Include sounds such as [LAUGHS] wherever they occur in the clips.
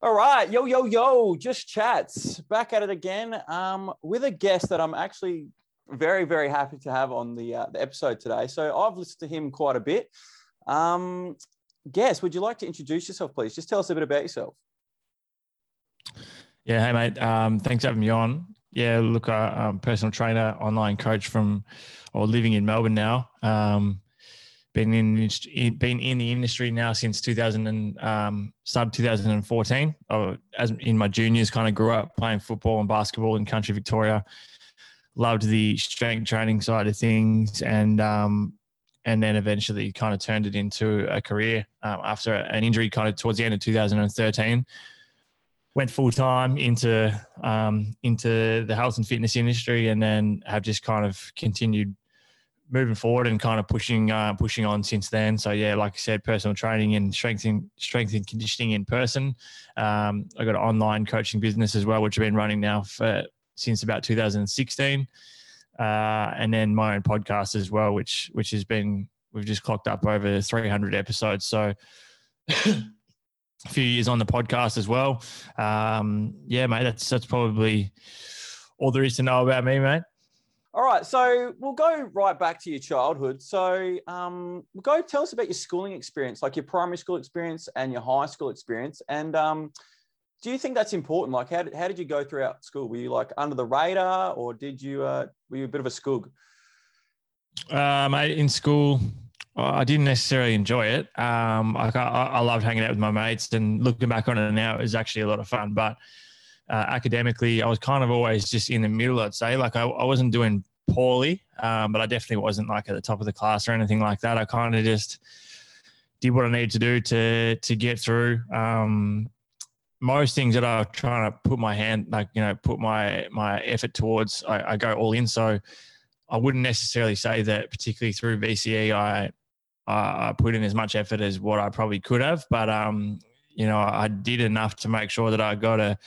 All right, yo, yo, yo, just chats back at it again um, with a guest that I'm actually very, very happy to have on the, uh, the episode today. So I've listened to him quite a bit. Um, guest, would you like to introduce yourself, please? Just tell us a bit about yourself. Yeah, hey mate. Um, thanks for having me on. Yeah, look, uh, I'm personal trainer, online coach from, or living in Melbourne now. Um, been in been in the industry now since 2000 and um, started 2014. I, as in my juniors, kind of grew up playing football and basketball in country Victoria. Loved the strength training side of things, and um, and then eventually kind of turned it into a career um, after an injury, kind of towards the end of 2013. Went full time into um, into the health and fitness industry, and then have just kind of continued moving forward and kind of pushing uh, pushing on since then. So yeah, like I said, personal training and strength and strength and conditioning in person. Um, I got an online coaching business as well, which I've been running now for since about 2016, uh, and then my own podcast as well, which which has been we've just clocked up over 300 episodes. So. a [COUGHS] few years on the podcast as well. Um, yeah, mate, that's that's probably all there is to know about me, mate. All right, so we'll go right back to your childhood. So, um, go tell us about your schooling experience, like your primary school experience and your high school experience. And um, do you think that's important? Like, how did, how did you go throughout school? Were you like under the radar, or did you uh, were you a bit of a skoog? Um, in school, I didn't necessarily enjoy it. Um, I, I loved hanging out with my mates, and looking back on it now, it was actually a lot of fun. But uh, academically, I was kind of always just in the middle, I'd say. Like I, I wasn't doing poorly, um, but I definitely wasn't like at the top of the class or anything like that. I kind of just did what I needed to do to to get through. Um, most things that I was trying to put my hand, like you know, put my my effort towards, I, I go all in. So I wouldn't necessarily say that, particularly through VCE, I I put in as much effort as what I probably could have, but um, you know, I did enough to make sure that I got a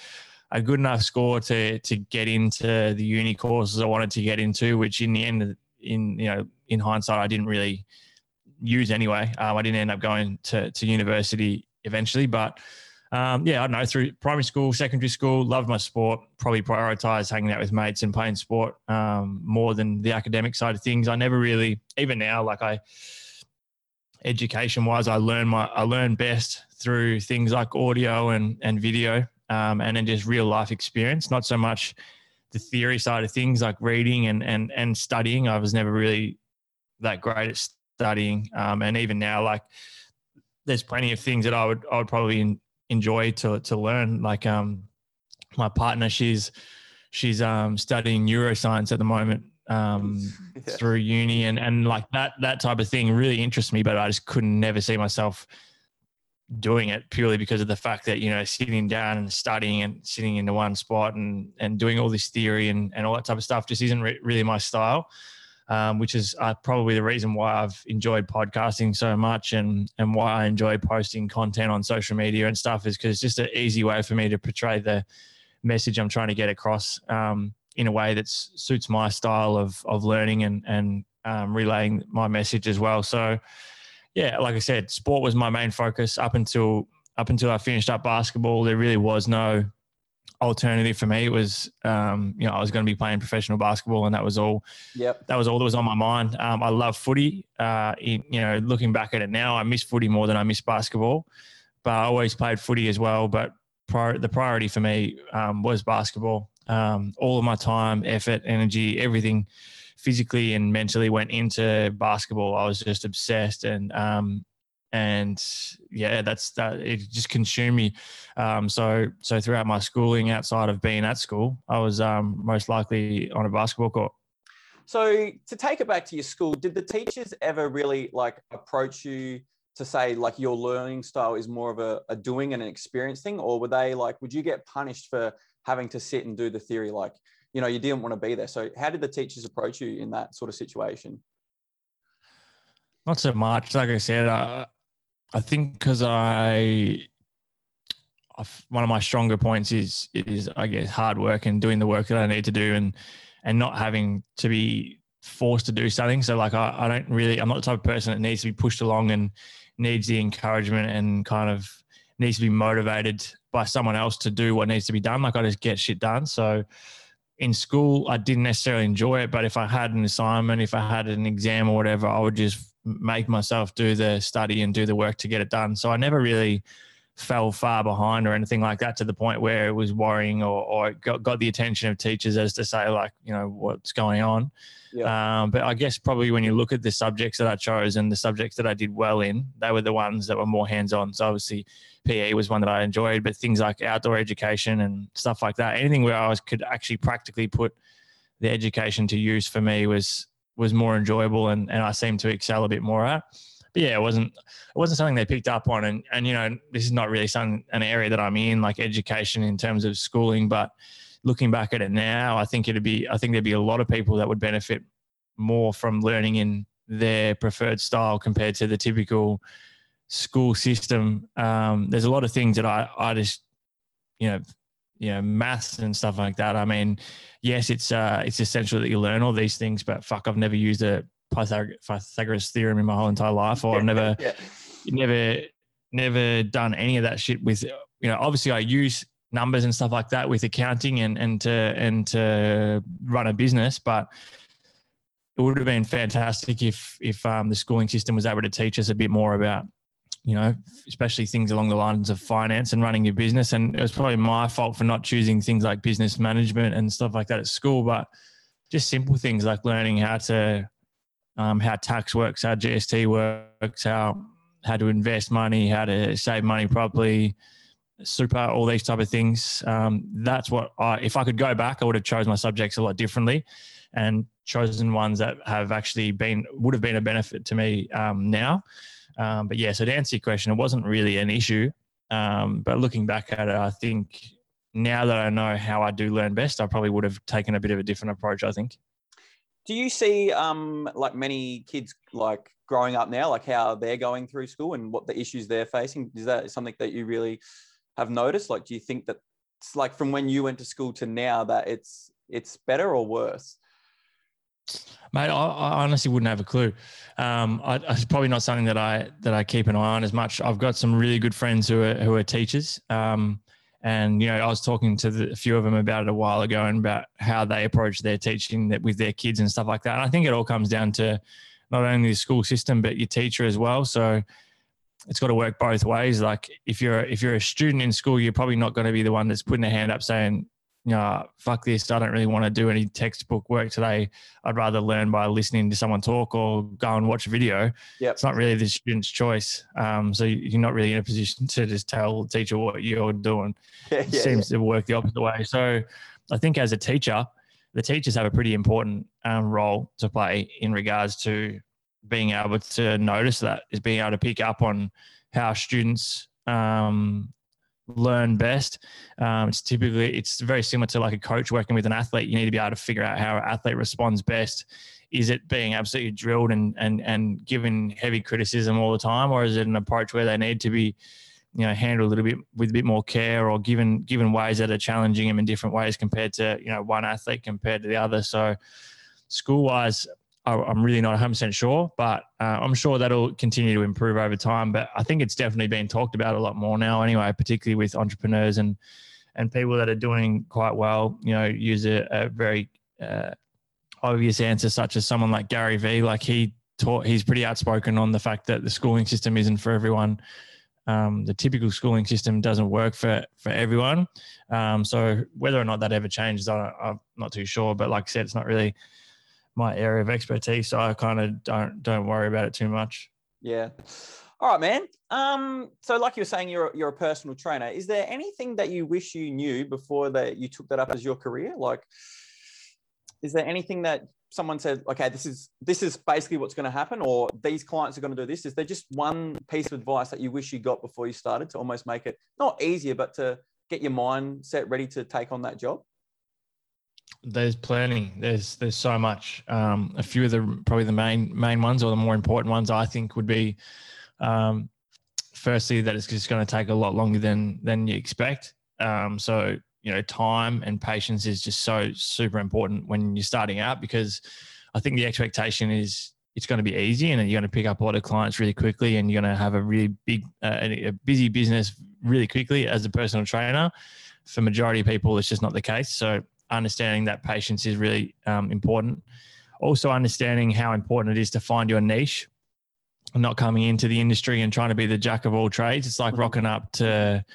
a good enough score to to get into the uni courses I wanted to get into, which in the end, in you know, in hindsight, I didn't really use anyway. Um, I didn't end up going to to university eventually, but um, yeah, I don't know. Through primary school, secondary school, loved my sport. Probably prioritized hanging out with mates and playing sport um, more than the academic side of things. I never really, even now, like I, education wise, I learn my I learn best through things like audio and and video um, and then just real life experience, not so much the theory side of things like reading and and and studying. I was never really that great at studying, um, and even now, like there's plenty of things that I would I would probably enjoy to to learn. Like um, my partner, she's she's um, studying neuroscience at the moment um, [LAUGHS] yeah. through uni, and and like that that type of thing really interests me. But I just couldn't never see myself doing it purely because of the fact that you know sitting down and studying and sitting into one spot and and doing all this theory and, and all that type of stuff just isn't re- really my style um, which is uh, probably the reason why I've enjoyed podcasting so much and and why I enjoy posting content on social media and stuff is because it's just an easy way for me to portray the message I'm trying to get across um, in a way that suits my style of of learning and and um, relaying my message as well. So yeah, like I said, sport was my main focus up until up until I finished up basketball. There really was no alternative for me. It was, um, you know, I was going to be playing professional basketball, and that was all. Yep. That was all that was on my mind. Um, I love footy. Uh, in, you know, looking back at it now, I miss footy more than I miss basketball. But I always played footy as well. But prior, the priority for me um, was basketball. Um, all of my time, effort, energy, everything physically and mentally went into basketball. I was just obsessed and um, and yeah, that's that. It just consumed me. Um, so so throughout my schooling, outside of being at school, I was um, most likely on a basketball court. So to take it back to your school, did the teachers ever really like approach you to say like your learning style is more of a, a doing and an experience thing, or were they like, would you get punished for having to sit and do the theory like you know you didn't want to be there so how did the teachers approach you in that sort of situation not so much like i said uh, i think because I, I one of my stronger points is is i guess hard work and doing the work that i need to do and and not having to be forced to do something so like I, I don't really i'm not the type of person that needs to be pushed along and needs the encouragement and kind of needs to be motivated by someone else to do what needs to be done. Like I just get shit done. So in school, I didn't necessarily enjoy it, but if I had an assignment, if I had an exam or whatever, I would just make myself do the study and do the work to get it done. So I never really fell far behind or anything like that to the point where it was worrying or, or got, got the attention of teachers as to say like you know what's going on. Yeah. um, but i guess probably when you look at the subjects that i chose and the subjects that i did well in they were the ones that were more hands-on. So obviously pe was one that i enjoyed but things like outdoor education and stuff like that anything where i was could actually practically put the education to use for me was was more enjoyable and, and i seemed to excel a bit more at but yeah, it wasn't it wasn't something they picked up on, and and you know this is not really some an area that I'm in, like education in terms of schooling. But looking back at it now, I think it'd be I think there'd be a lot of people that would benefit more from learning in their preferred style compared to the typical school system. Um, there's a lot of things that I I just you know you know maths and stuff like that. I mean, yes, it's uh it's essential that you learn all these things, but fuck, I've never used a Pythagoras theorem in my whole entire life, or I've never, [LAUGHS] yeah. never, never done any of that shit with. You know, obviously I use numbers and stuff like that with accounting and and to and to run a business, but it would have been fantastic if if um, the schooling system was able to teach us a bit more about you know, especially things along the lines of finance and running your business. And it was probably my fault for not choosing things like business management and stuff like that at school, but just simple things like learning how to um, how tax works, how GST works, how how to invest money, how to save money properly, super, all these type of things. Um, that's what I, if I could go back, I would have chose my subjects a lot differently, and chosen ones that have actually been would have been a benefit to me um, now. Um, but yeah, so to answer your question, it wasn't really an issue. Um, but looking back at it, I think now that I know how I do learn best, I probably would have taken a bit of a different approach. I think do you see um like many kids like growing up now like how they're going through school and what the issues they're facing is that something that you really have noticed like do you think that it's like from when you went to school to now that it's it's better or worse Mate, I, I, honestly wouldn't have a clue. Um, I, it's probably not something that I that I keep an eye on as much. I've got some really good friends who are who are teachers, um, and you know, I was talking to the, a few of them about it a while ago and about how they approach their teaching that with their kids and stuff like that. And I think it all comes down to not only the school system but your teacher as well. So it's got to work both ways. Like if you're if you're a student in school, you're probably not going to be the one that's putting a hand up saying, you know, fuck this, I don't really want to do any textbook work today. I'd rather learn by listening to someone talk or go and watch a video. Yep. It's not really the student's choice. Um, so you're not really in a position to just tell the teacher what you're doing. [LAUGHS] Yeah, it seems yeah. to work the opposite way. So I think as a teacher, the teachers have a pretty important um, role to play in regards to being able to notice that, is being able to pick up on how students um, learn best. Um, it's typically it's very similar to like a coach working with an athlete. You need to be able to figure out how an athlete responds best. Is it being absolutely drilled and and and given heavy criticism all the time, or is it an approach where they need to be, you know, handled a little bit with a bit more care, or given given ways that are challenging them in different ways compared to you know one athlete compared to the other. So, school wise, I'm really not 100% sure, but uh, I'm sure that'll continue to improve over time. But I think it's definitely been talked about a lot more now, anyway, particularly with entrepreneurs and and people that are doing quite well. You know, use a, a very uh, obvious answer, such as someone like Gary Vee. Like he taught, he's pretty outspoken on the fact that the schooling system isn't for everyone. Um, the typical schooling system doesn't work for for everyone. Um, so whether or not that ever changes, I, I'm not too sure. But like I said, it's not really my area of expertise, so I kind of don't don't worry about it too much. Yeah. All right, man. Um, so like you were saying, you're you're a personal trainer. Is there anything that you wish you knew before that you took that up as your career? Like, is there anything that someone said, okay, this is this is basically what's going to happen, or these clients are going to do this? Is there just one piece of advice that you wish you got before you started to almost make it not easier, but to get your mind set ready to take on that job? There's plenty. There's there's so much. Um, a few of the probably the main main ones or the more important ones I think would be, um, firstly that it's just going to take a lot longer than than you expect. Um, so you know time and patience is just so super important when you're starting out because I think the expectation is it's going to be easy and you're going to pick up a lot of clients really quickly and you're going to have a really big uh, a busy business really quickly as a personal trainer. For majority of people, it's just not the case. So understanding that patience is really um, important. Also understanding how important it is to find your niche not coming into the industry and trying to be the jack of all trades. It's like mm-hmm. rocking up to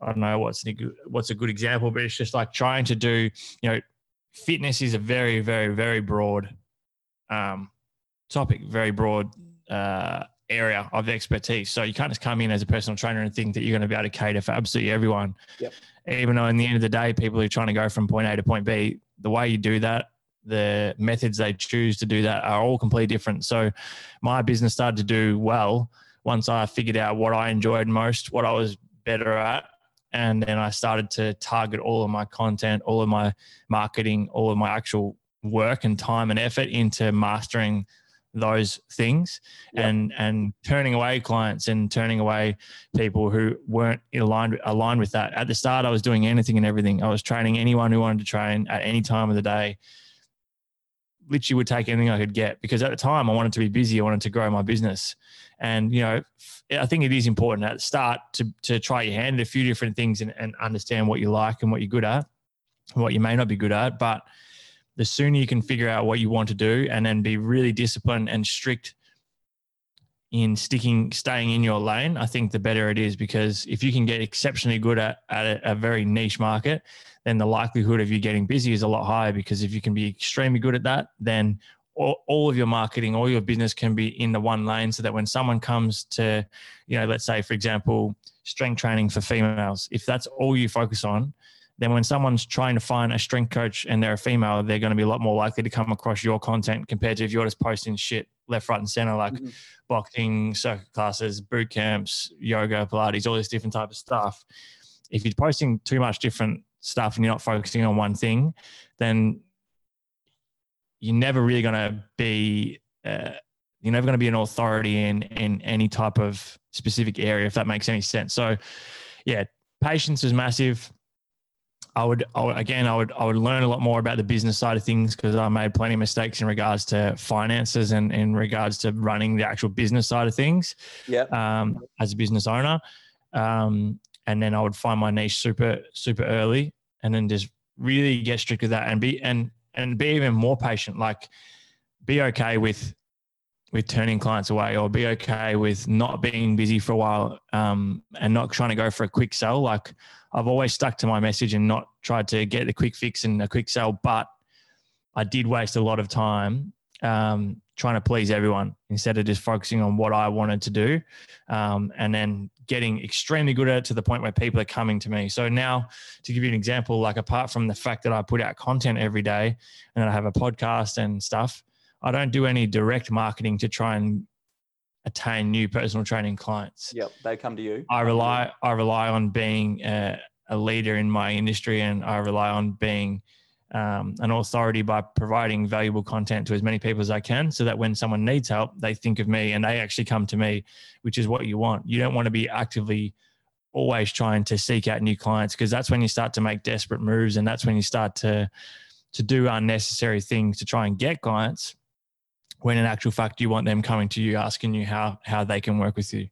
I don't know what's the, what's a good example, but it's just like trying to do, you know, fitness is a very, very, very broad um, topic, very broad uh, area of expertise. So you can't just come in as a personal trainer and think that you're going to be able to cater for absolutely everyone. Yep. Even though in the end of the day, people are trying to go from point A to point B, the way you do that the methods they choose to do that are all completely different. So my business started to do well once I figured out what I enjoyed most, what I was better at. And then I started to target all of my content, all of my marketing, all of my actual work and time and effort into mastering those things yep. and and turning away clients and turning away people who weren't aligned aligned with that. At the start, I was doing anything and everything. I was training anyone who wanted to train at any time of the day literally would take anything I could get because at the time I wanted to be busy. I wanted to grow my business. And, you know, I think it is important at the start to, to try your hand at a few different things and, and understand what you like and what you're good at, what you may not be good at. But the sooner you can figure out what you want to do and then be really disciplined and strict in sticking, staying in your lane, I think the better it is because if you can get exceptionally good at, at a, a very niche market, then the likelihood of you getting busy is a lot higher because if you can be extremely good at that, then all, all of your marketing, all your business can be in the one lane so that when someone comes to, you know, let's say, for example, strength training for females, if that's all you focus on, then when someone's trying to find a strength coach and they're a female, they're going to be a lot more likely to come across your content compared to if you're just posting shit left, right, and center, like mm-hmm. boxing, circuit classes, boot camps, yoga, Pilates, all this different type of stuff. If you're posting too much different stuff and you're not focusing on one thing, then you're never really going to be uh, you're never going to be an authority in in any type of specific area if that makes any sense. So, yeah, patience is massive. I would, I would, again, I would, I would learn a lot more about the business side of things because I made plenty of mistakes in regards to finances and in regards to running the actual business side of things. Yeah. Um, as a business owner, um, and then I would find my niche super super early, and then just really get strict with that and be and and be even more patient. Like, be okay with with turning clients away, or be okay with not being busy for a while, um, and not trying to go for a quick sell. Like, I've always stuck to my message and not tried to get the quick fix and a quick sell, but I did waste a lot of time um, trying to please everyone instead of just focusing on what I wanted to do. Um, and then getting extremely good at it to the point where people are coming to me. So now, to give you an example, like apart from the fact that I put out content every day and I have a podcast and stuff, I don't do any direct marketing to try and attain new personal training clients. Yep, they come to you. I rely I rely on being a, a leader in my industry, and I rely on being um, an authority by providing valuable content to as many people as I can so that when someone needs help, they think of me and they actually come to me, which is what you want. You don't want to be actively always trying to seek out new clients because that's when you start to make desperate moves and that's when you start to to do unnecessary things to try and get clients when in actual fact you want them coming to you asking you how how they can work with you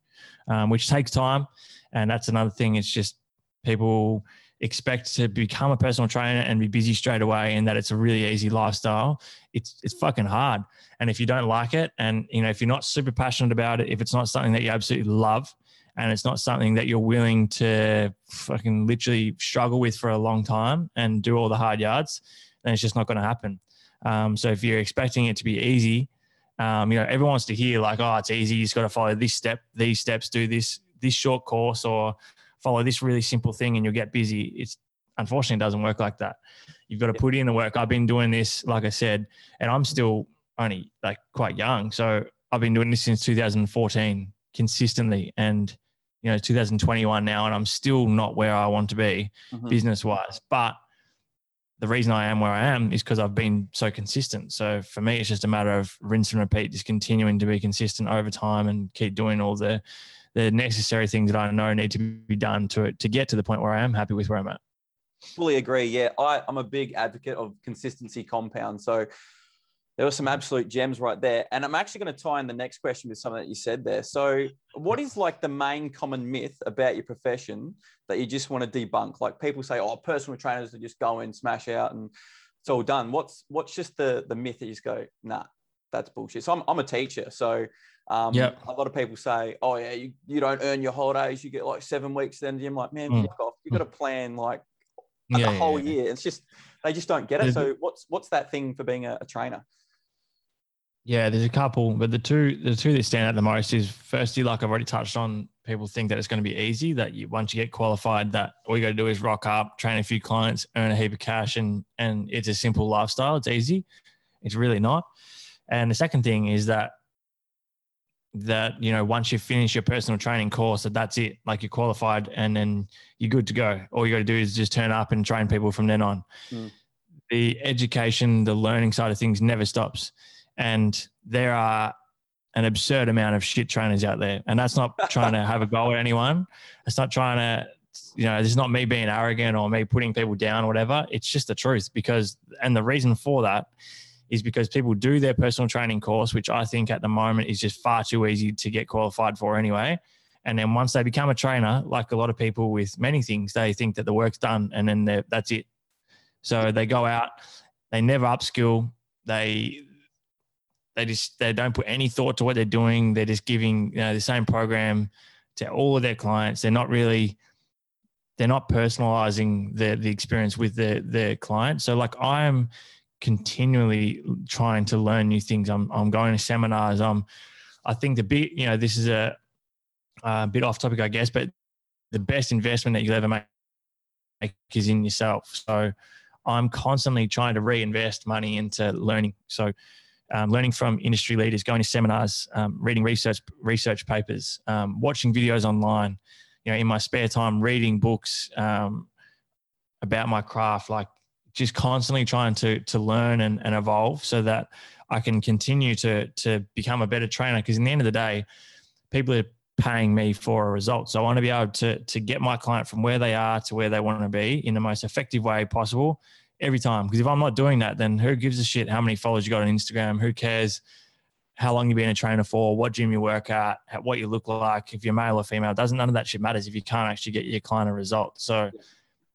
um, which takes time. And that's another thing. It's just people expect to become a personal trainer and be busy straight away and that it's a really easy lifestyle. It's it's fucking hard. And if you don't like it and you know if you're not super passionate about it if it's not something that you absolutely love and it's not something that you're willing to fucking literally struggle with for a long time and do all the hard yards then it's just not going to happen. Um, so if you're expecting it to be easy um, you know everyone wants to hear like oh it's easy you just got to follow this step these steps do this this short course or follow this really simple thing and you'll get busy. It's unfortunately it doesn't work like that. You've got to put in the work. I've been doing this, like I said, and I'm still only like quite young. So I've been doing this since 2014 consistently and you know 2021 now and I'm still not where I want to be mm-hmm. business wise. But the reason I am where I am is because I've been so consistent. So for me, it's just a matter of rinse and repeat, just continuing to be consistent over time and keep doing all the the necessary things that I know need to be done to to get to the point where I am happy with where I'm at. Fully agree. Yeah, I, I'm a big advocate of consistency compound. So there were some absolute gems right there. And I'm actually going to tie in the next question with something that you said there. So, what is like the main common myth about your profession that you just want to debunk? Like people say, oh, personal trainers to just go in, smash out, and it's all done. What's what's just the the myth that you just go, nah, that's bullshit. So I'm, I'm a teacher, so um, Yep. a lot of people say, oh yeah, you, you don't earn your holidays, you get like seven weeks. Then I'm like, man, Mm. fuck off. You got to plan like the Yeah, yeah, whole yeah. year. It's just they just don't get it. So what's what's that thing for being a, a trainer? Yeah, there's a couple, but the two the two that stand out the most is firstly, like I've already touched on, people think that it's going to be easy. That you once you get qualified, that all you got to do is rock up, train a few clients, earn a heap of cash, and and it's a simple lifestyle. It's easy. It's really not. And the second thing is that that you know once you finish your personal training course, that that's it. Like you're qualified, and then you're good to go. All you got to do is just turn up and train people from then on. Mm. The education, the learning side of things never stops and there are an absurd amount of shit trainers out there. And that's not trying to [LAUGHS] have a go at anyone. It's not trying to you know this is not me being arrogant or me putting people down or whatever. It's just the truth because and the reason for that is because people do their personal training course which i think at the moment is just far too easy to get qualified for anyway. And then once they become a trainer like a lot of people with many things they think that the work's done and then that's it. So they go out they never upskill they they just they don't put any thought to what they're doing. They're just giving you know the same program to all of their clients. They're not really they're not personalizing the the experience with their their client. So like I'm continually trying to learn new things. I'm I'm going to seminars. I'm I think the bit you know this is a, a bit off topic I guess, but the best investment that you'll ever make is in yourself. So I'm constantly trying to reinvest money into learning. So um, learning from industry leaders, going to seminars, um, reading research research papers, um, watching videos online. You know, in my spare time, reading books um, about my craft, like just constantly trying to to learn and, and evolve, so that I can continue to to become a better trainer. Because in the end of the day, people are paying me for a result, so I want to be able to to get my client from where they are to where they want to be in the most effective way possible every time. Because if I'm not doing that, then who gives a shit how many followers you got on Instagram? Who cares how long you've been a trainer for, what gym you work at, what you look like, if you're male or female? Doesn't none of that shit matters if you can't actually get your client a result. So,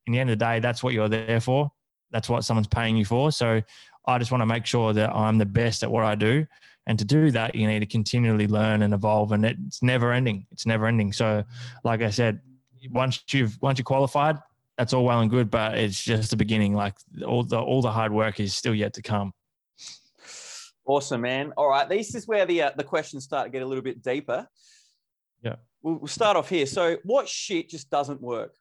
in the end of the day, that's what you're there for. That's what someone's paying you for. So, I just want to make sure that I'm the best at what I do. And to do that, you need to continually learn and evolve, and it's never ending. It's never ending. So, like I said, once you've once you're qualified, that's all well and good, but it's just the beginning. Like all the all the hard work is still yet to come. Awesome, man. All right, this is where the uh, the questions start to get a little bit deeper. Yeah. We'll, we'll start off here. So, what shit just doesn't work?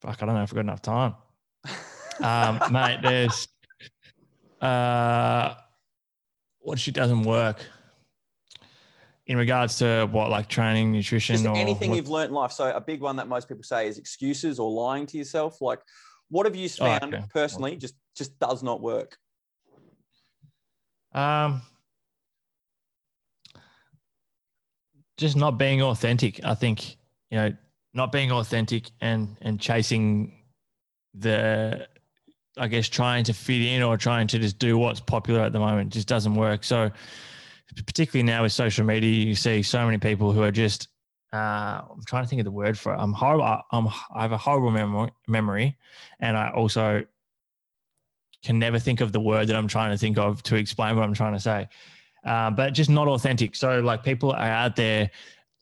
Fuck, I don't know if I've got enough time. [LAUGHS] Um, mate, there's uh what shit doesn't work in regards to what like training, nutrition, Just or anything what- you've learned in life. So, a big one that most people say is excuses or lying to yourself. Like, what have you Oh, found okay. personally just just does not work? Um, just not being authentic. I think you know, not being authentic and and chasing the, I guess, trying to fit in or trying to just do what's popular at the moment just doesn't work. So, particularly now with social media, you see so many people who are just. Uh, I'm trying to think of the word for it. I'm horrible. I'm, I have a horrible memory, memory, and I also can never think of the word that I'm trying to think of to explain what I'm trying to say. Uh, but just not authentic. So like people are out there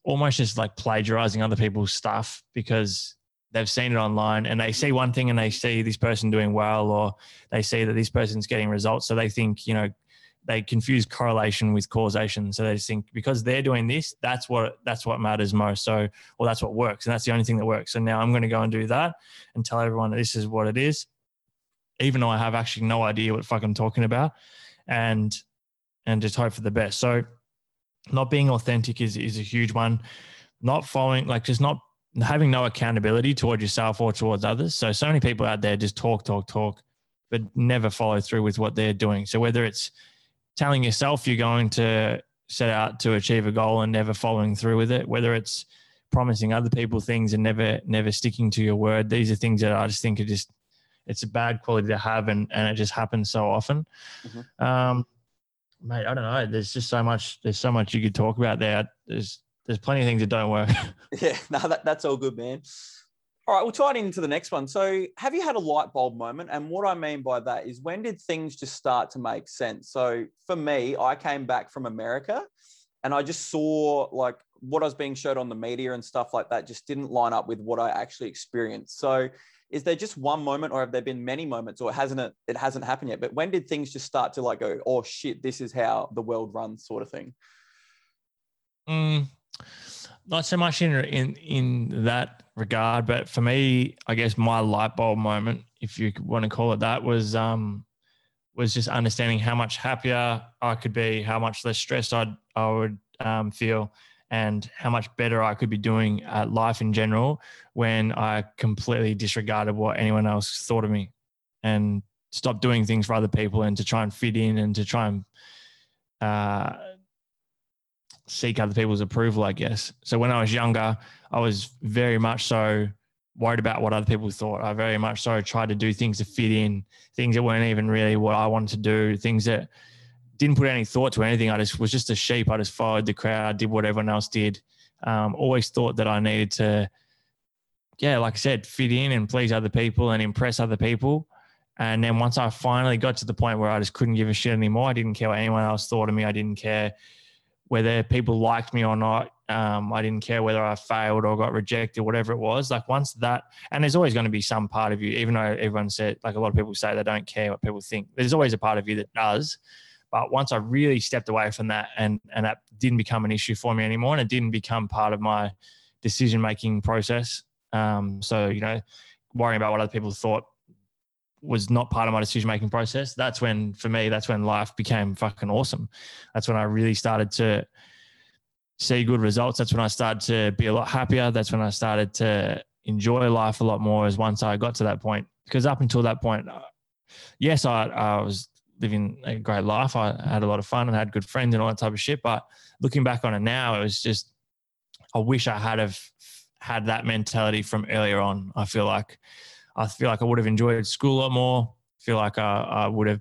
almost just like plagiarizing other people's stuff because they've seen it online and they see one thing and they see this person doing well or they see that this person's getting results. So they think, you know, they confuse correlation with causation. So they just think because they're doing this, that's what that's what matters most. So or that's what works. And that's the only thing that works. So now I'm going to go and do that and tell everyone this is what it is even though I have actually no idea what fuck I'm talking about, and and just hope for the best. So, not being authentic is is a huge one. Not following, like, just not having no accountability towards yourself or towards others. So, so many people out there just talk, talk, talk, but never follow through with what they're doing. So, whether it's telling yourself you're going to set out to achieve a goal and never following through with it, whether it's promising other people things and never never sticking to your word, these are things that I just think are just it's a bad quality to have, and and it just happens so often. Mm-hmm. Um, mate, I don't know. There's just so much. There's so much you could talk about there. There's there's plenty of things that don't work. [LAUGHS] yeah, [LAUGHS] no, that, that's all good, man. All right, we'll tie it into the next one. So, have you had a light bulb moment? And what I mean by that is when did things just start to make sense? So, for me, I came back from America and I just saw like what I was being showed on the media and stuff like that just didn't line up with what I actually experienced. So, is there just one moment or have there been many moments or hasn't it it hasn't happened yet but when did things just start to like go oh shit this is how the world runs sort of thing mm, not so much in in in that regard, but for me, I guess my light bulb moment, if you want to call it that, was um was just understanding how much happier I could be, how much less stressed I'd I would um, feel, and how much better I could be doing at life in general when I completely disregarded what anyone else thought of me, and stopped doing things for other people and to try and fit in and to try and uh, seek other people's approval, I guess. So when I was younger, I was very much so worried about what other people thought. I very much so tried to do things to fit in, things that weren't even really what I wanted to do, things that didn't put any thought to anything. I just was just a sheep. I just followed the crowd, did what everyone else did. Um, always thought that I needed to, yeah, like I said, fit in and please other people and impress other people. And then once I finally got to the point where I just couldn't give a shit anymore, I didn't care what anyone else thought of me. I didn't care whether people liked me or not. Um, I didn't care whether I failed or got rejected, whatever it was. Like once that, and there's always going to be some part of you, even though everyone said, like a lot of people say they don't care what people think. There's always a part of you that does. But once I really stepped away from that, and and that didn't become an issue for me anymore, and it didn't become part of my decision making process. Um, so you know, worrying about what other people thought was not part of my decision making process. That's when, for me, that's when life became fucking awesome. That's when I really started to see good results. That's when I started to be a lot happier. That's when I started to enjoy life a lot more. As once I got to that point, because up until that point, uh, yes, I, I was living a great life. I had a lot of fun and had good friends and all that type of shit. But looking back on it now, it was just, I wish I had have had that mentality from earlier on. I feel like I feel like I would have enjoyed school a lot more. I feel like I, I would have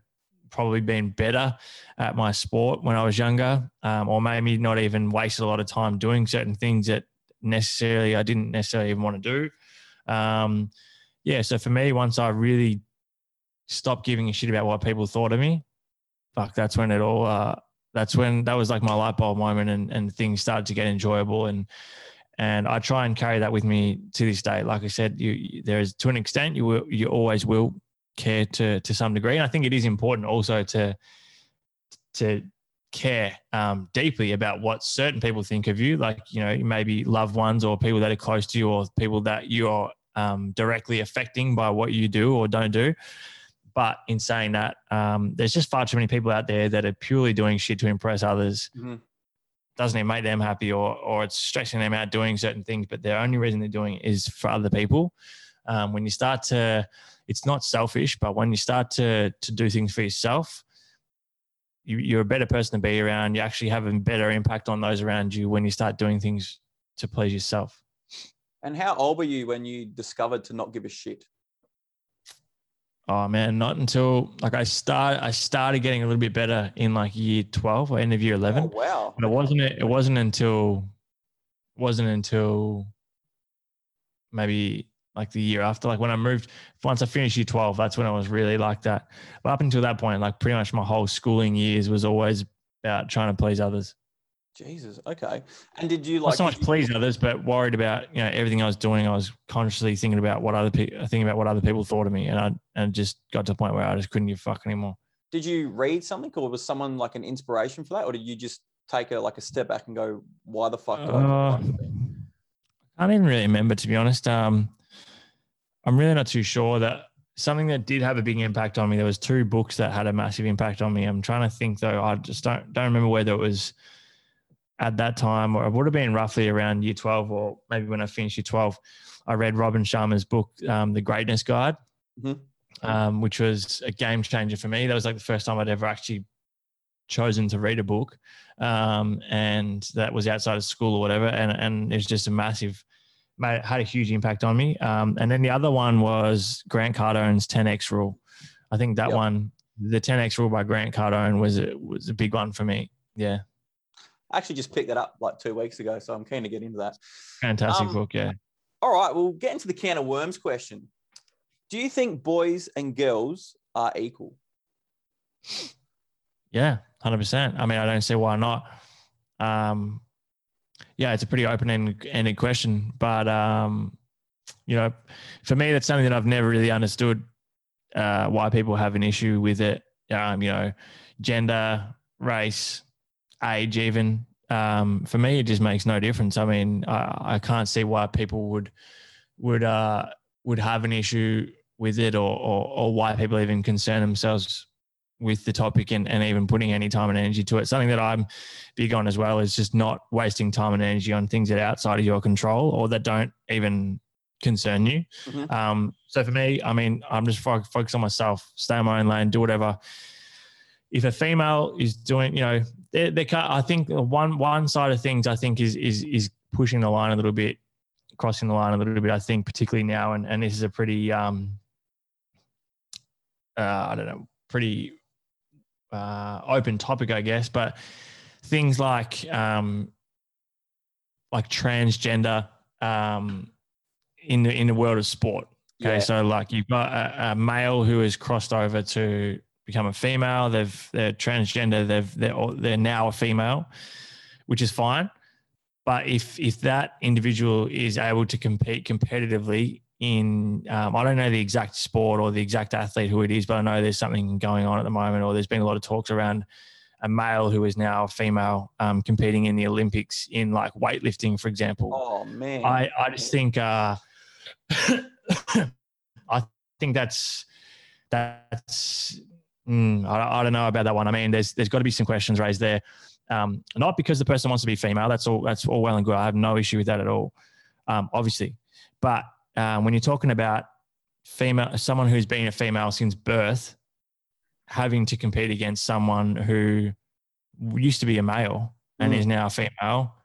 probably been better at my sport when I was younger, um, or maybe not even wasted a lot of time doing certain things that necessarily I didn't necessarily even want to do. Um, yeah, so for me, once I really stopped giving a shit about what people thought of me, fuck, that's when it all. Uh, that's when that was like my light bulb moment, and and things started to get enjoyable and and I try and carry that with me to this day. Like I said, you there is to an extent you will, you always will care to to some degree, and I think it is important also to to care um, deeply about what certain people think of you, like you know maybe loved ones or people that are close to you or people that you are um, directly affecting by what you do or don't do. But in saying that, um, there's just far too many people out there that are purely doing shit to impress others. Mm-hmm doesn't even make them happy or or it's stressing them out doing certain things, but the only reason they're doing it is for other people. Um, when you start to, it's not selfish, but when you start to to do things for yourself, you, you're a better person to be around. You actually have a better impact on those around you when you start doing things to please yourself. And how old were you when you discovered to not give a shit? Oh man, not until like I start I started getting a little bit better in like year 12 or end of year 11. Oh, wow. But it wasn't it wasn't until wasn't until maybe like the year after like when I moved once I finished year 12 that's when I was really like that. But up until that point like pretty much my whole schooling years was always about trying to please others. Jesus. Okay. And did you like not so much please others, but worried about you know everything I was doing. I was consciously thinking about what other people thinking about what other people thought of me, and I and just got to the point where I just couldn't give a fuck anymore. Did you read something, or was someone like an inspiration for that, or did you just take a like a step back and go, "Why the fuck?" Uh, I can't even really remember to be honest. Um, I'm really not too sure that something that did have a big impact on me. There was two books that had a massive impact on me. I'm trying to think though. I just don't don't remember whether it was at that time, or it would have been roughly around year 12, or maybe when I finished year 12, I read Robin Sharma's book, um, The Greatness Guide, mm-hmm. um, which was a game changer for me. That was like the first time I'd ever actually chosen to read a book. Um, and that was outside of school or whatever. And, and was just a massive, had a huge impact on me. Um, and then the other one was Grant Cardone's 10x rule. I think that Yep. one, the 10x rule by Grant Cardone, was was a big one for me. Yeah, I actually just picked that up like two weeks ago, so I'm keen to get into that. fantastic Um, book. Yeah. All right, we'll get into the can of worms question. Do you think boys and girls are equal? Yeah, hundred percent. I mean, I don't see why not. Um, yeah, it's a pretty open-ended question, but um, you know, for me, that's something that I've never really understood uh, why people have an issue with it. Um, you know, gender, race, age, even. Um, for me, it just makes no difference. I mean, I, I can't see why people would would uh, would have an issue with it, or, or or why people even concern themselves with the topic and, and even putting any time and energy to it. Something that I'm big on as well is just not wasting time and energy on things that are outside of your control or that don't even concern you. Mhm. Um, so for me, I mean, I'm just fo- focused on myself, stay in my own lane, do whatever. If a female is doing, you know, they, they can't, I think one one side of things I think is is is pushing the line a little bit, crossing the line a little bit. I think particularly now, and and this is a pretty um, uh, I don't know, pretty uh, open topic, I guess, but things like um, like transgender um, in the in the world of sport. Okay, Yeah. so like you've got a, a male who has crossed over to become a female. They've they're transgender. They've they're they're now a female, which is fine. But if if that individual is able to compete competitively in, um, I don't know the exact sport or the exact athlete who it is, but I know there's something going on at the moment, or there's been a lot of talks around a male who is now a female um, competing in the Olympics in like weightlifting, for example. Oh man, I, I just think uh, [COUGHS] I think that's that's mm, I, I don't know about that one. I mean, there's there's got to be some questions raised there. Um, not because the person wants to be female. That's all. That's all well and good. I have no issue with that at all. Um, obviously, but um, when you're talking about female, someone who's been a female since birth, having to compete against someone who used to be a male and Mm. is now a female.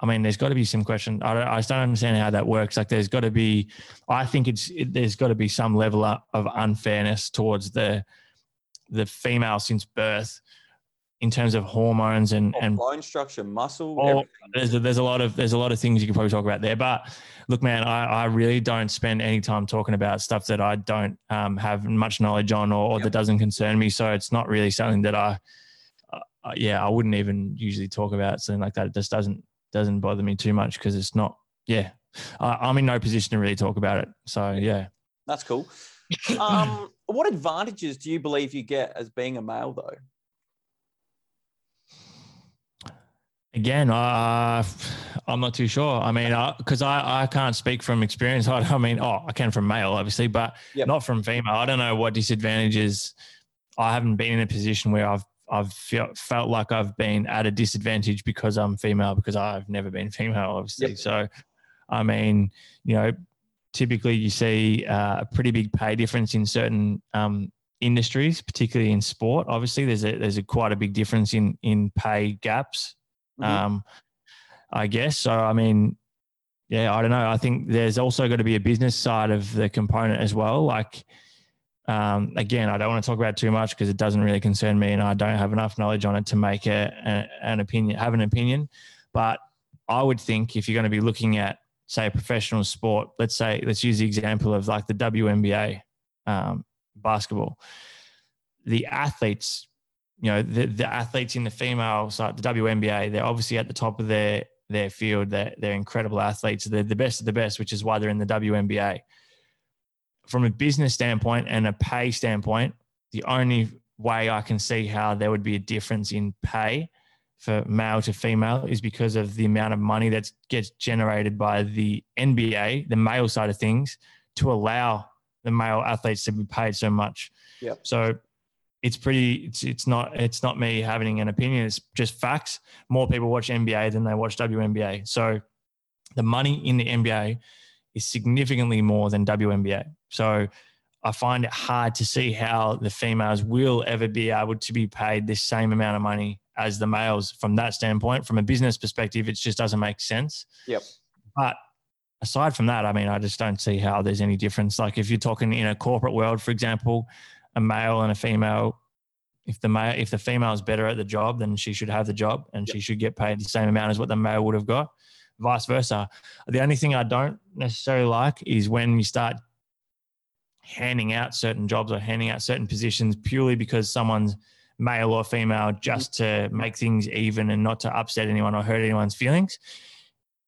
I mean, there's got to be some question. I, don't, I just don't understand how that works. Like, there's got to be. I think it's it, there's got to be some level of of unfairness towards the the female since birth in terms of hormones and Oh, and bone structure, muscle. Oh, there's a, there's a lot of there's a lot of things you could probably talk about there. But look, man, I, I really don't spend any time talking about stuff that I don't um, have much knowledge on or, or Yep. that doesn't concern me. So it's not really something that I, uh, uh, yeah, I wouldn't even usually talk about something like that. It just doesn't doesn't bother me too much because it's not. Yeah, I, I'm in no position to really talk about it. So yeah. That's cool. [LAUGHS] Um, what advantages do you believe you get as being a male, though? Again, uh, I'm not too sure. I mean, because I, I, can't speak from experience. [LAUGHS] I, I mean, oh, I can from male, obviously, but Yep. not from female. I don't know what disadvantages. I haven't been in a position where I've I've felt, felt like I've been at a disadvantage because I'm female because I've never been [LAUGHS] female, obviously. Yep. So, I mean, you know, typically you see uh, a pretty big pay difference in certain um, industries, particularly in sport. Obviously, there's a there's a quite a big difference in in pay gaps Mhm. um, I guess. So, I mean, yeah, I don't know. I think there's also got to be a business side of the component as well. Like, um, again, I don't want to talk about too much because it doesn't really concern me, and I don't have enough knowledge on it to make a, a, an opinion, have an opinion. But I would think if you're going to be looking at, say, a professional sport, let's say, let's use the example of like the WNBA um, basketball. The athletes you know the, the athletes in the female side, the WNBA, they're obviously at the top of their their field. They're they're incredible athletes. They're the best of the best, which is why they're in the WNBA. From a business standpoint and a pay standpoint, the only way I can see how there would be a difference in pay for male to female is because of the amount of money that gets generated by the NBA, the male side of things, to allow the male athletes to be paid so much. Yep. So it's pretty it's it's not it's not me having an opinion it's just facts more people watch nba than they watch WNBA so the money in the nba is significantly more than WNBA so i find it hard to see how the females will ever be able to be paid the same amount of money as the males from that standpoint from a business perspective it just doesn't make sense Yep. but aside from that, I mean, I just don't see how there's any difference. Like if you're talking in a corporate world, for example, a male and a female, if the male, if the female is better at the job, then she should have the job and yep. she should get paid the same amount as what the male would have got. Vice versa. The only thing I don't necessarily like is when you start handing out certain jobs or handing out certain positions purely because someone's male or female just to make things even and not to upset anyone or hurt anyone's feelings.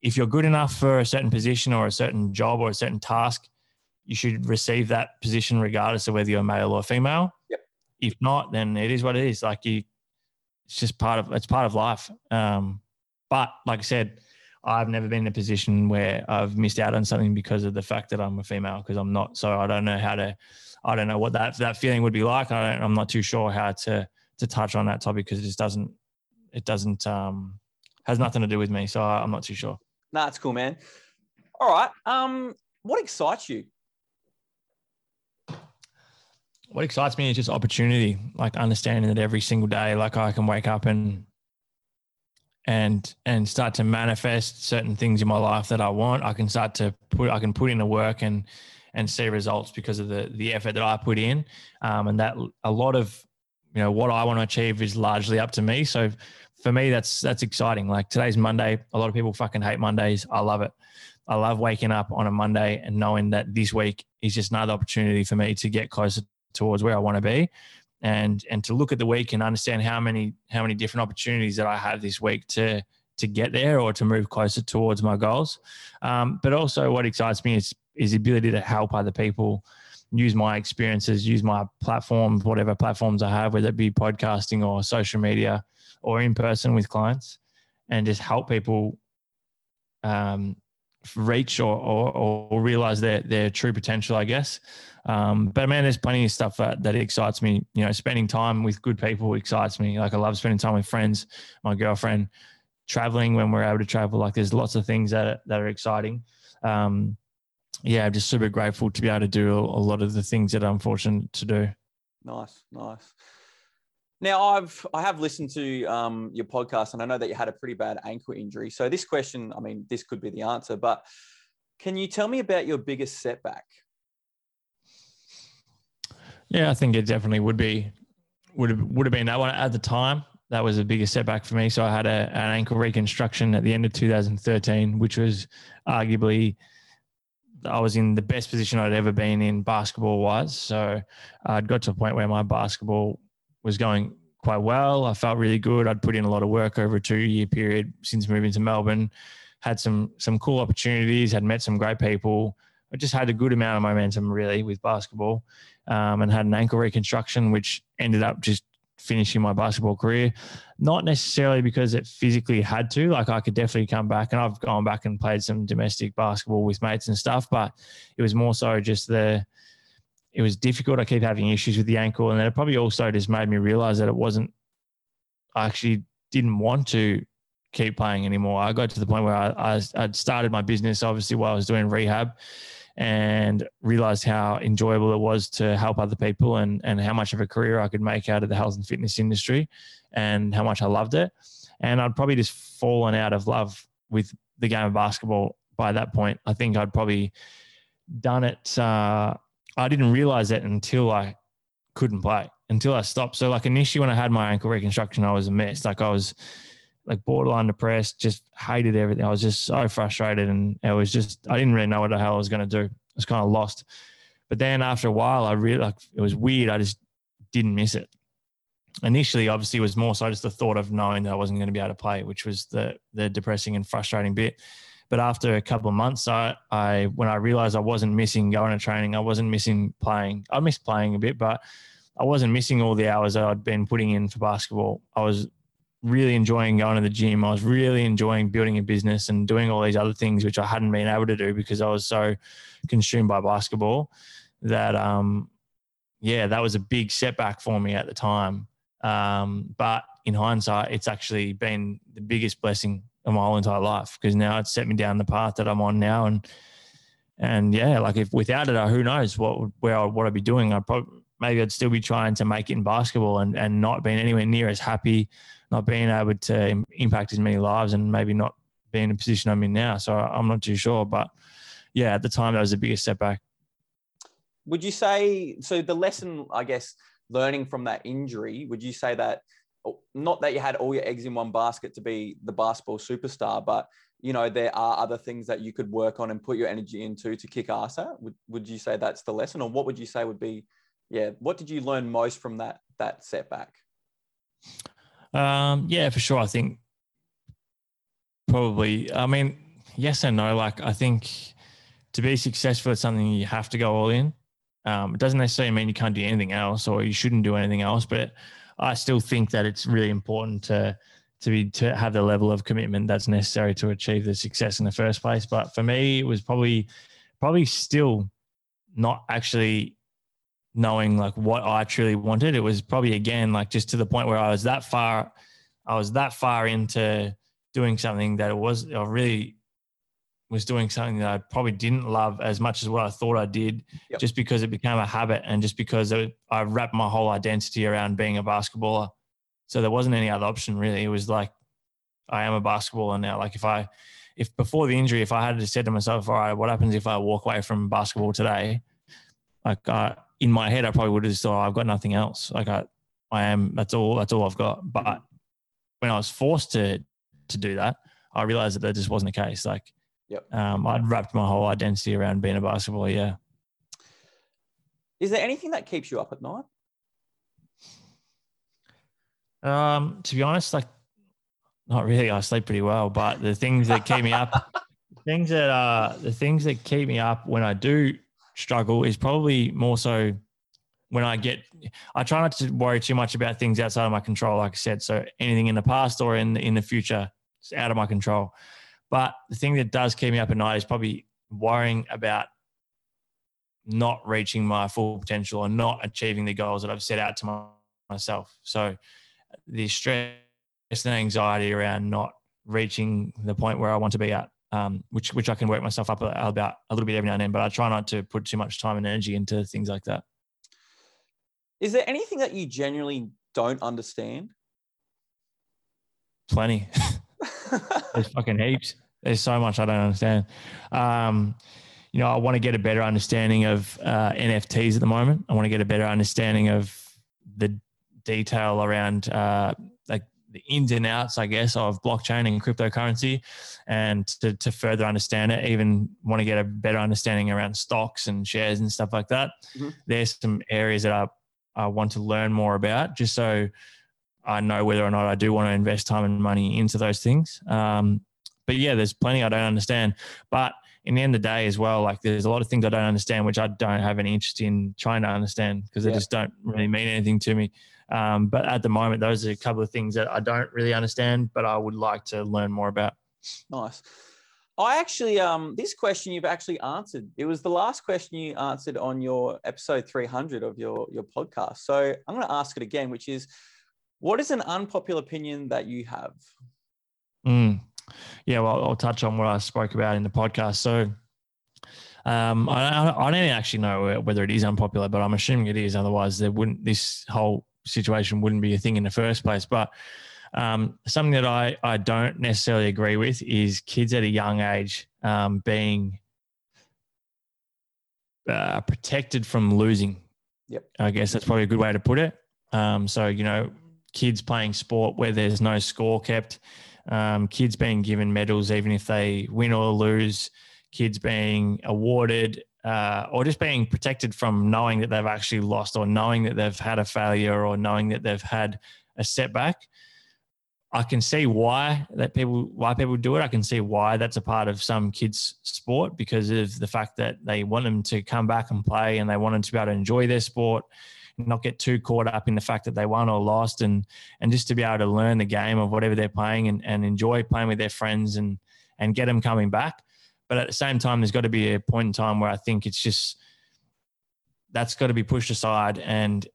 If you're good enough for a certain position or a certain job or a certain task, you should receive that position regardless of whether you're male or female. Yep. If not, then it is what it is. Like you, it's just part of it's part of life. Um, but like I said, I've never been in a position where I've missed out on something because of the fact that I'm a female because I'm not. So I don't know how to, I don't know what that that feeling would be like. I don't, I'm not too sure how to to touch on that topic because it just doesn't, it doesn't um has nothing to do with me. So I'm not too sure. No, nah, it's cool, man. All right. Um, what excites you? What excites me is just opportunity, like understanding that every single day, like I can wake up and and and start to manifest certain things in my life that I want. I can start to put I can put in the work and and see results because of the the effort that I put in. Um, and that a lot of you know what I want to achieve is largely up to me. So for me, that's that's exciting. Like today's Monday. A lot of people fucking hate Mondays. I love it. I love waking up on a Monday and knowing that this week is just another opportunity for me to get closer towards where I want to be and and to look at the week and understand how many how many different opportunities that I have this week to to get there or to move closer towards my goals. Um, but also, what excites me is is the ability to help other people use my experiences, use my platforms, whatever platforms I have, whether it be podcasting or social media or in person with clients, and just help people um, reach or, or, or realize their their true potential, I guess. Um, but man, there's plenty of stuff that, that excites me. You know, spending time with good people excites me. Like I love spending time with friends, my girlfriend, traveling when we're able to travel. Like there's lots of things that are, that are exciting. Um, yeah, I'm just super grateful to be able to do a, a lot of the things that I'm fortunate to do. Nice, nice. Now I've I have listened to um, your podcast and I know that you had a pretty bad ankle injury. So this question, I mean, this could be the answer, but can you tell me about your biggest setback? Yeah, I think it definitely would be would have would have been that one at the time. That was the biggest setback for me. So I had a, an ankle reconstruction at the end of 2013, which was arguably I was in the best position I'd ever been in basketball wise. So I'd got to a point where my basketball was going quite well. I felt really good. I'd put in a lot of work over a two year period since moving to Melbourne. Had some some cool opportunities. Had met some great people. I just had a good amount of momentum really with basketball um, and had an ankle reconstruction, which ended up just finishing my basketball career. Not necessarily because it physically had to, like I could definitely come back and I've gone back and played some domestic basketball with mates and stuff, but it was more so just the, it was difficult. I keep having issues with the ankle. And then it probably also just made me realize that it wasn't, I actually didn't want to keep playing anymore. I got to the point where I, I, I'd started my business, obviously, while I was doing rehab and realized how enjoyable it was to help other people and, and how much of a career I could make out of the health and fitness industry and how much I loved it. And I'd probably just fallen out of love with the game of basketball by that point. I think I'd probably done it. Uh, I didn't realize that until I couldn't play, until I stopped. So, like, initially, when I had my ankle reconstruction, I was a mess. Like, I was like borderline depressed, just hated everything. I was just so frustrated and it was just, I didn't really know what the hell I was going to do. I was kind of lost. But then after a while, I really like, it was weird. I just didn't miss it. Initially, obviously, it was more so just the thought of knowing that I wasn't going to be able to play, which was the, the depressing and frustrating bit. But after a couple of months, I, I when I realized I wasn't missing going to training, I wasn't missing playing. I missed playing a bit, but I wasn't missing all the hours that I'd been putting in for basketball. I was really enjoying going to the gym. I was really enjoying building a business and doing all these other things, which I hadn't been able to do because I was so consumed by basketball that, um, yeah, that was a big setback for me at the time. Um, but in hindsight, it's actually been the biggest blessing of my whole entire life because now it's set me down the path that I'm on now. And, and yeah, like if without it, who knows what, where I, what I'd be doing. I'd probably, maybe I'd still be trying to make it in basketball and, and not being anywhere near as happy not being able to impact as many lives and maybe not being in a position I'm in now. So I'm not too sure, but yeah, at the time that was the biggest setback. Would you say so? The lesson, I guess, learning from that injury, would you say that oh, not that you had all your eggs in one basket to be the basketball superstar, but you know there are other things that you could work on and put your energy into to kick ass at? Would would you say that's the lesson, or what would you say would be, yeah, what did you learn most from that that setback? Um, yeah, for sure. I think probably. I mean, yes and no. Like I think to be successful at something, you have to go all in. Um, it doesn't necessarily mean you can't do anything else or you shouldn't do anything else, but I still think that it's really important to to be to have the level of commitment that's necessary to achieve the success in the first place. But for me, it was probably probably still not actually knowing like what I truly wanted. It was probably again like just to the point where I was that far, I was that far into doing something that it was I really was doing something that I probably didn't love as much as what I thought I did, yep. just because it became a habit and just because it, I wrapped my whole identity around being a basketballer. So there wasn't any other option really. It was like I am a basketballer now. Like if I, if before the injury, if I had to said to myself, all right, what happens if I walk away from basketball today? Like I, in my head, I probably would have just thought, oh, I've got nothing else. Like I, I am. That's all. That's all I've got. But when I was forced to to do that, I realized that that just wasn't the case. Like Yep. Um, I'd wrapped my whole identity around being a basketballer. Yeah. Is there anything that keeps you up at night? Um, to be honest, like not really. I sleep pretty well, but the things that keep me up, [LAUGHS] things that uh, the things that keep me up when I do struggle is probably more so when I get. I try not to worry too much about things outside of my control. Like I said, so anything in the past or in in the future, it's out of my control. But the thing that does keep me up at night is probably worrying about not reaching my full potential or not achieving the goals that I've set out to my, myself. So the stress and anxiety around not reaching the point where I want to be at, um, which which I can work myself up about a little bit every now and then, but I try not to put too much time and energy into things like that. Is there anything that you genuinely don't understand? Plenty. [LAUGHS] There's fucking heaps. There's so much I don't understand. Um, you know, I want to get a better understanding of uh, NFTs at the moment. I want to get a better understanding of the detail around uh, the ins and outs, I guess, of blockchain and cryptocurrency, and to, to further understand it, even want to get a better understanding around stocks and shares and stuff like that. Mm-hmm. There's some areas that I, I want to learn more about, just so I know whether or not I do want to invest time and money into those things. Um, but yeah, there's plenty I don't understand. But in the end of the day, as well, like there's a lot of things I don't understand, which I don't have any interest in trying to understand because they yeah. just don't really mean anything to me. Um, but at the moment, those are a couple of things that I don't really understand, but I would like to learn more about. Nice. I actually, um, this question you've actually answered. It was the last question you answered on your episode 300 of your your podcast. So I'm going to ask it again, which is, what is an unpopular opinion that you have? Mm. Yeah, well, I'll touch on what I spoke about in the podcast. So, um, I, I don't actually know whether it is unpopular, but I'm assuming it is. Otherwise, there wouldn't this whole situation wouldn't be a thing in the first place. But um, something that I I don't necessarily agree with is kids at a young age um, being uh, protected from losing. Yep. I guess that's probably a good way to put it. Um, so you know, kids playing sport where there's no score kept, um, kids being given medals even if they win or lose, kids being awarded uh, or just being protected from knowing that they've actually lost or knowing that they've had a failure or knowing that they've had a setback. I can see why that people why people do it. I can see why that's a part of some kids' sport because of the fact that they want them to come back and play and they want them to be able to enjoy their sport not get too caught up in the fact that they won or lost and and just to be able to learn the game of whatever they're playing and, and enjoy playing with their friends and and get them coming back. But at the same time, there's got to be a point in time where I think it's just that's got to be pushed aside and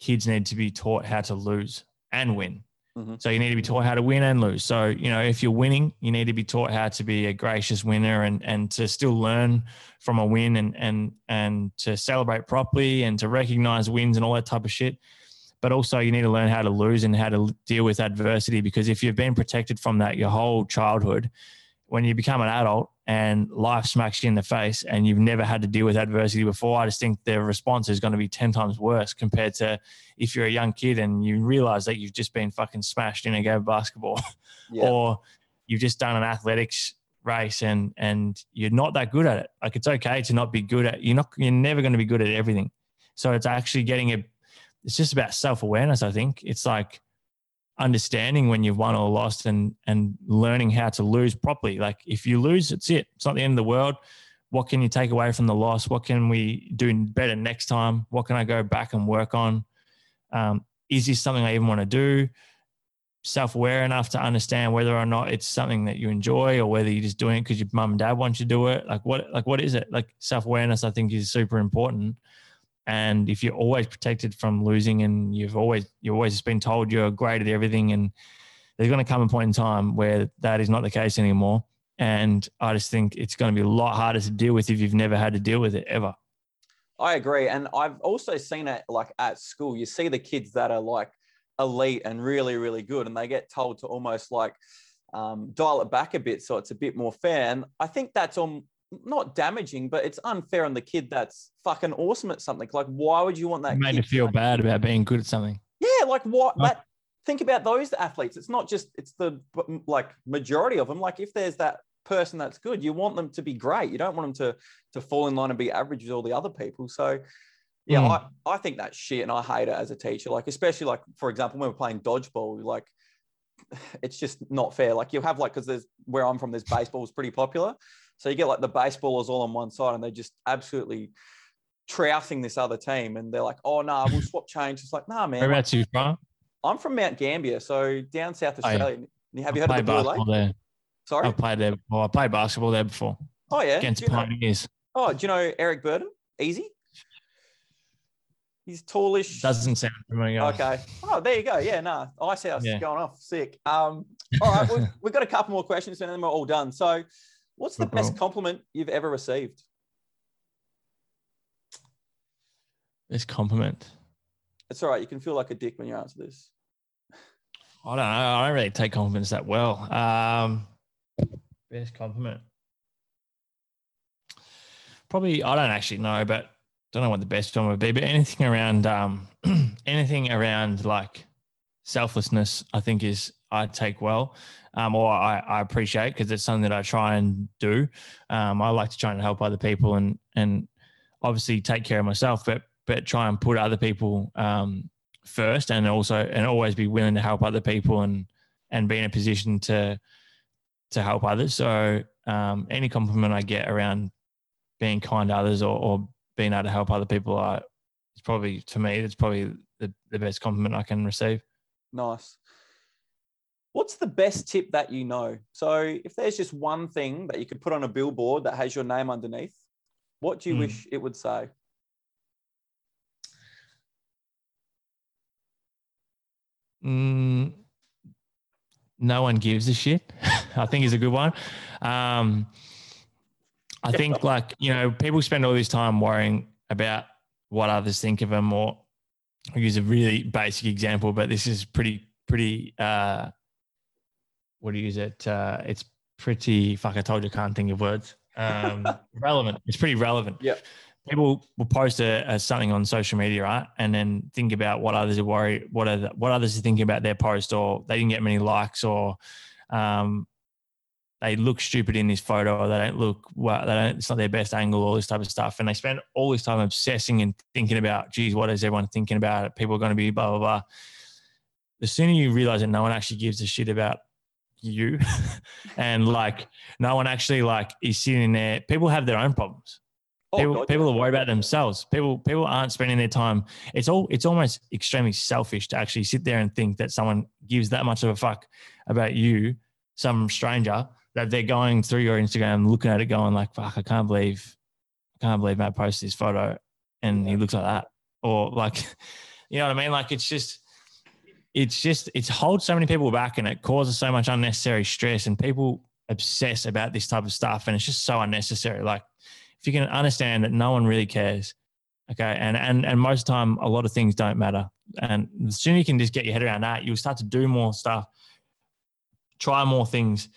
kids need to be taught how to lose and win. Mm-hmm. So you need to be taught how to win and lose. So, you know, if you're winning, you need to be taught how to be a gracious winner and and to still learn from a win and and and to celebrate properly and to recognize wins and all that type of shit. But also you need to learn how to lose and how to deal with adversity because if you've been protected from that your whole childhood, when you become an adult and life smacks you in the face and you've never had to deal with adversity before, I just think the response is going to be 10 times worse compared to if you're a young kid and you realize that you've just been fucking smashed in a game of basketball [LAUGHS] yeah. or you've just done an athletics race and and you're not that good at it. Like it's okay to not be good at you're not you're never going to be good at everything. So it's actually getting a it's just about self-awareness, I think. It's like understanding when you've won or lost and and learning how to lose properly. Like if you lose, it's it. It's not the end of the world. What can you take away from the loss? What can we do better next time? What can I go back and work on? Um, is this something I even want to do? Self-aware enough to understand whether or not it's something that you enjoy or whether you're just doing it because your mum and dad want you to do it. Like what like what is it? Like self-awareness, I think, is super important. And if you're always protected from losing and you've always you've always been told you're great at everything and there's going to come a point in time where that is not the case anymore. And I just think it's going to be a lot harder to deal with if you've never had to deal with it ever. I agree. And I've also seen it like at school. You see the kids that are like elite and really, really good, and they get told to almost like um, dial it back a bit so it's a bit more fair. And I think that's on not damaging, but it's unfair on the kid that's fucking awesome at something. Like, why would you want that? It made to feel bad about being good at something. Yeah, like what? Oh. That think about those athletes. It's not just it's the like majority of them. Like, if there's that person that's good, you want them to be great. You don't want them to to fall in line and be average with all the other people. So. Yeah, mm. I, I think that's shit and I hate it as a teacher. Like, especially like, for example, when we're playing dodgeball, like [SIGHS] it's just not fair. Like you'll have like because there's where I'm from, there's baseball is pretty popular. So you get like the baseballers all on one side and they're just absolutely trouncing this other team. And they're like, oh, no, nah, we'll swap change. It's like, nah, man. Whereabouts you from? I'm from Mount Gambier, so down South Australia. Oh, yeah. Have you heard of the Blue Lake? There. Sorry? I played there before. I played basketball there before. Oh, yeah. Against Pioneers. Know? Oh, do you know Eric Burden? Easy? He's tallish. Doesn't sound familiar. Okay. Oh, there you go. Yeah, no. Nah. Ice House yeah. going off. Sick. Um, all right. we've, [LAUGHS] we've got a couple more questions and then we're all done. So What's the best compliment you've ever received? Best compliment. It's all right. You can feel like a dick when you answer this. I don't know. I don't really take compliments that well. Um, best compliment. Probably, I don't actually know, but don't know what the best one would be. But anything around, um, [CLEARS THROAT] anything around like selflessness, I think is I take well um, or I, I appreciate because it's something that I try and do. Um, I like to try and help other people and and obviously take care of myself, but but try and put other people um, first, and also and always be willing to help other people and and be in a position to to help others. So um, any compliment I get around being kind to others or, or being able to help other people, I, it's probably to me it's probably the, the best compliment I can receive. Nice. What's the best tip that you know? So, if there's just one thing that you could put on a billboard that has your name underneath, what do you mm. wish it would say? Mm, no one gives a shit. [LAUGHS] I think is a good one. Um, I think like you know people spend all this time worrying about what others think of them, or I'll use a really basic example, but this is pretty pretty uh, what do you use it? Uh, it's pretty. Fuck, I told you, I can't think of words. Um, [LAUGHS] relevant. It's pretty relevant. Yeah. People will post a, a, something on social media, right, and then think about what others are worried, what are the, what others are thinking about their post, or they didn't get many likes, or um, they look stupid in this photo, or they don't look well, they don't. It's not their best angle, all this type of stuff, and they spend all this time obsessing and thinking about, geez, what is everyone thinking about it? People are going to be blah blah blah. The sooner you realize that no one actually gives a shit about you. [LAUGHS] And like no one actually like is sitting there. People have their own problems. Oh, people, God, people yeah. are worried about themselves. People people aren't spending their time. It's all it's almost extremely selfish to actually sit there and think that someone gives that much of a fuck about you some stranger that they're going through your instagram looking at it going like fuck i can't believe i can't believe matt posted this photo and he looks like that. Or like [LAUGHS] you know what i mean? Like it's just it's just it's holds so many people back and it causes so much unnecessary stress and people obsess about this type of stuff and it's just so unnecessary like if you can understand that no one really cares okay and and and most of the time a lot of things don't matter and the sooner you can just get your head around that you'll start to do more stuff try more things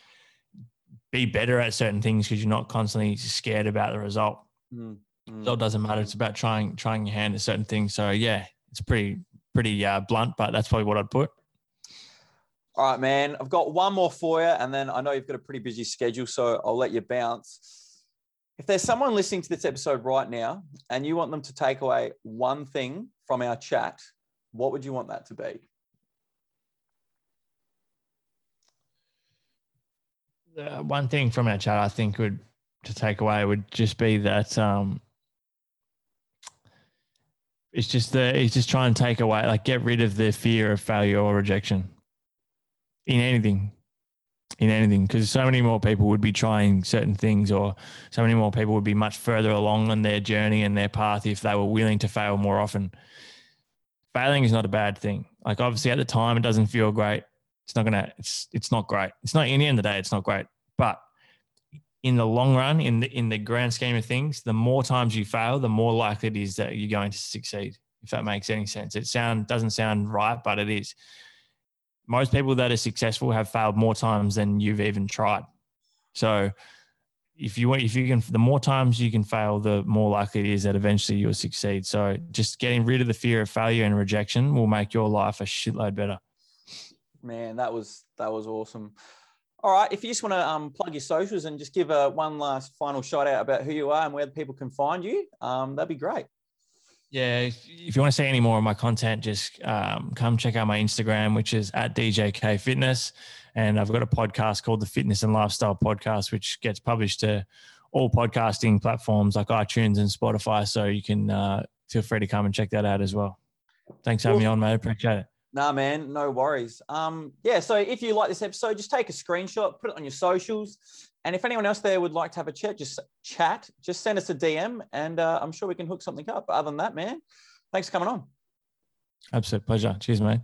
be better at certain things because you're not constantly scared about the result. Mm, mm. Result doesn't matter. It's about trying trying your hand at certain things. So yeah, it's pretty pretty uh, blunt, but that's probably what I'd put. All right, man. I've got one more for you, and then I know you've got a pretty busy schedule, so I'll let you bounce. If there's someone listening to this episode right now and you want them to take away one thing from our chat, what would you want that to be? The one thing from our chat I think would to take away would just be that um, it's just the it's just trying to take away like get rid of the fear of failure or rejection in anything in anything because so many more people would be trying certain things or so many more people would be much further along on their journey and their path if they were willing to fail more often. Failing is not a bad thing. Like obviously at the time it doesn't feel great. It's not gonna it's it's not great. It's not in the end of the day it's not great. But in the long run in the in the grand scheme of things the more times you fail the more likely it is that you're going to succeed if that makes any sense it sound doesn't sound right but it is most people that are successful have failed more times than you've even tried. So if you want, if you can, the more times you can fail, the more likely it is that eventually you'll succeed. So just getting rid of the fear of failure and rejection will make your life a shitload better. Man, that was that was awesome. All right, if you just want to um, plug your socials and just give a one last final shout out about who you are and where people can find you, um, that'd be great. Yeah, if, if, you want to see any more of my content, just um, come check out my Instagram, which is at DJK Fitness. And I've got a podcast called the Fitness and Lifestyle Podcast, which gets published to all podcasting platforms like iTunes and Spotify. So you can uh, feel free to come and check that out as well. Thanks for having me on, mate. Appreciate it. Nah, man, no worries. Um, yeah, so if you like this episode, just take a screenshot, put it on your socials, and if anyone else there would like to have a chat, just chat, just send us a DM, and uh, I'm sure we can hook something up. But other than that, man, thanks for coming on. Absolute pleasure. Cheers, mate.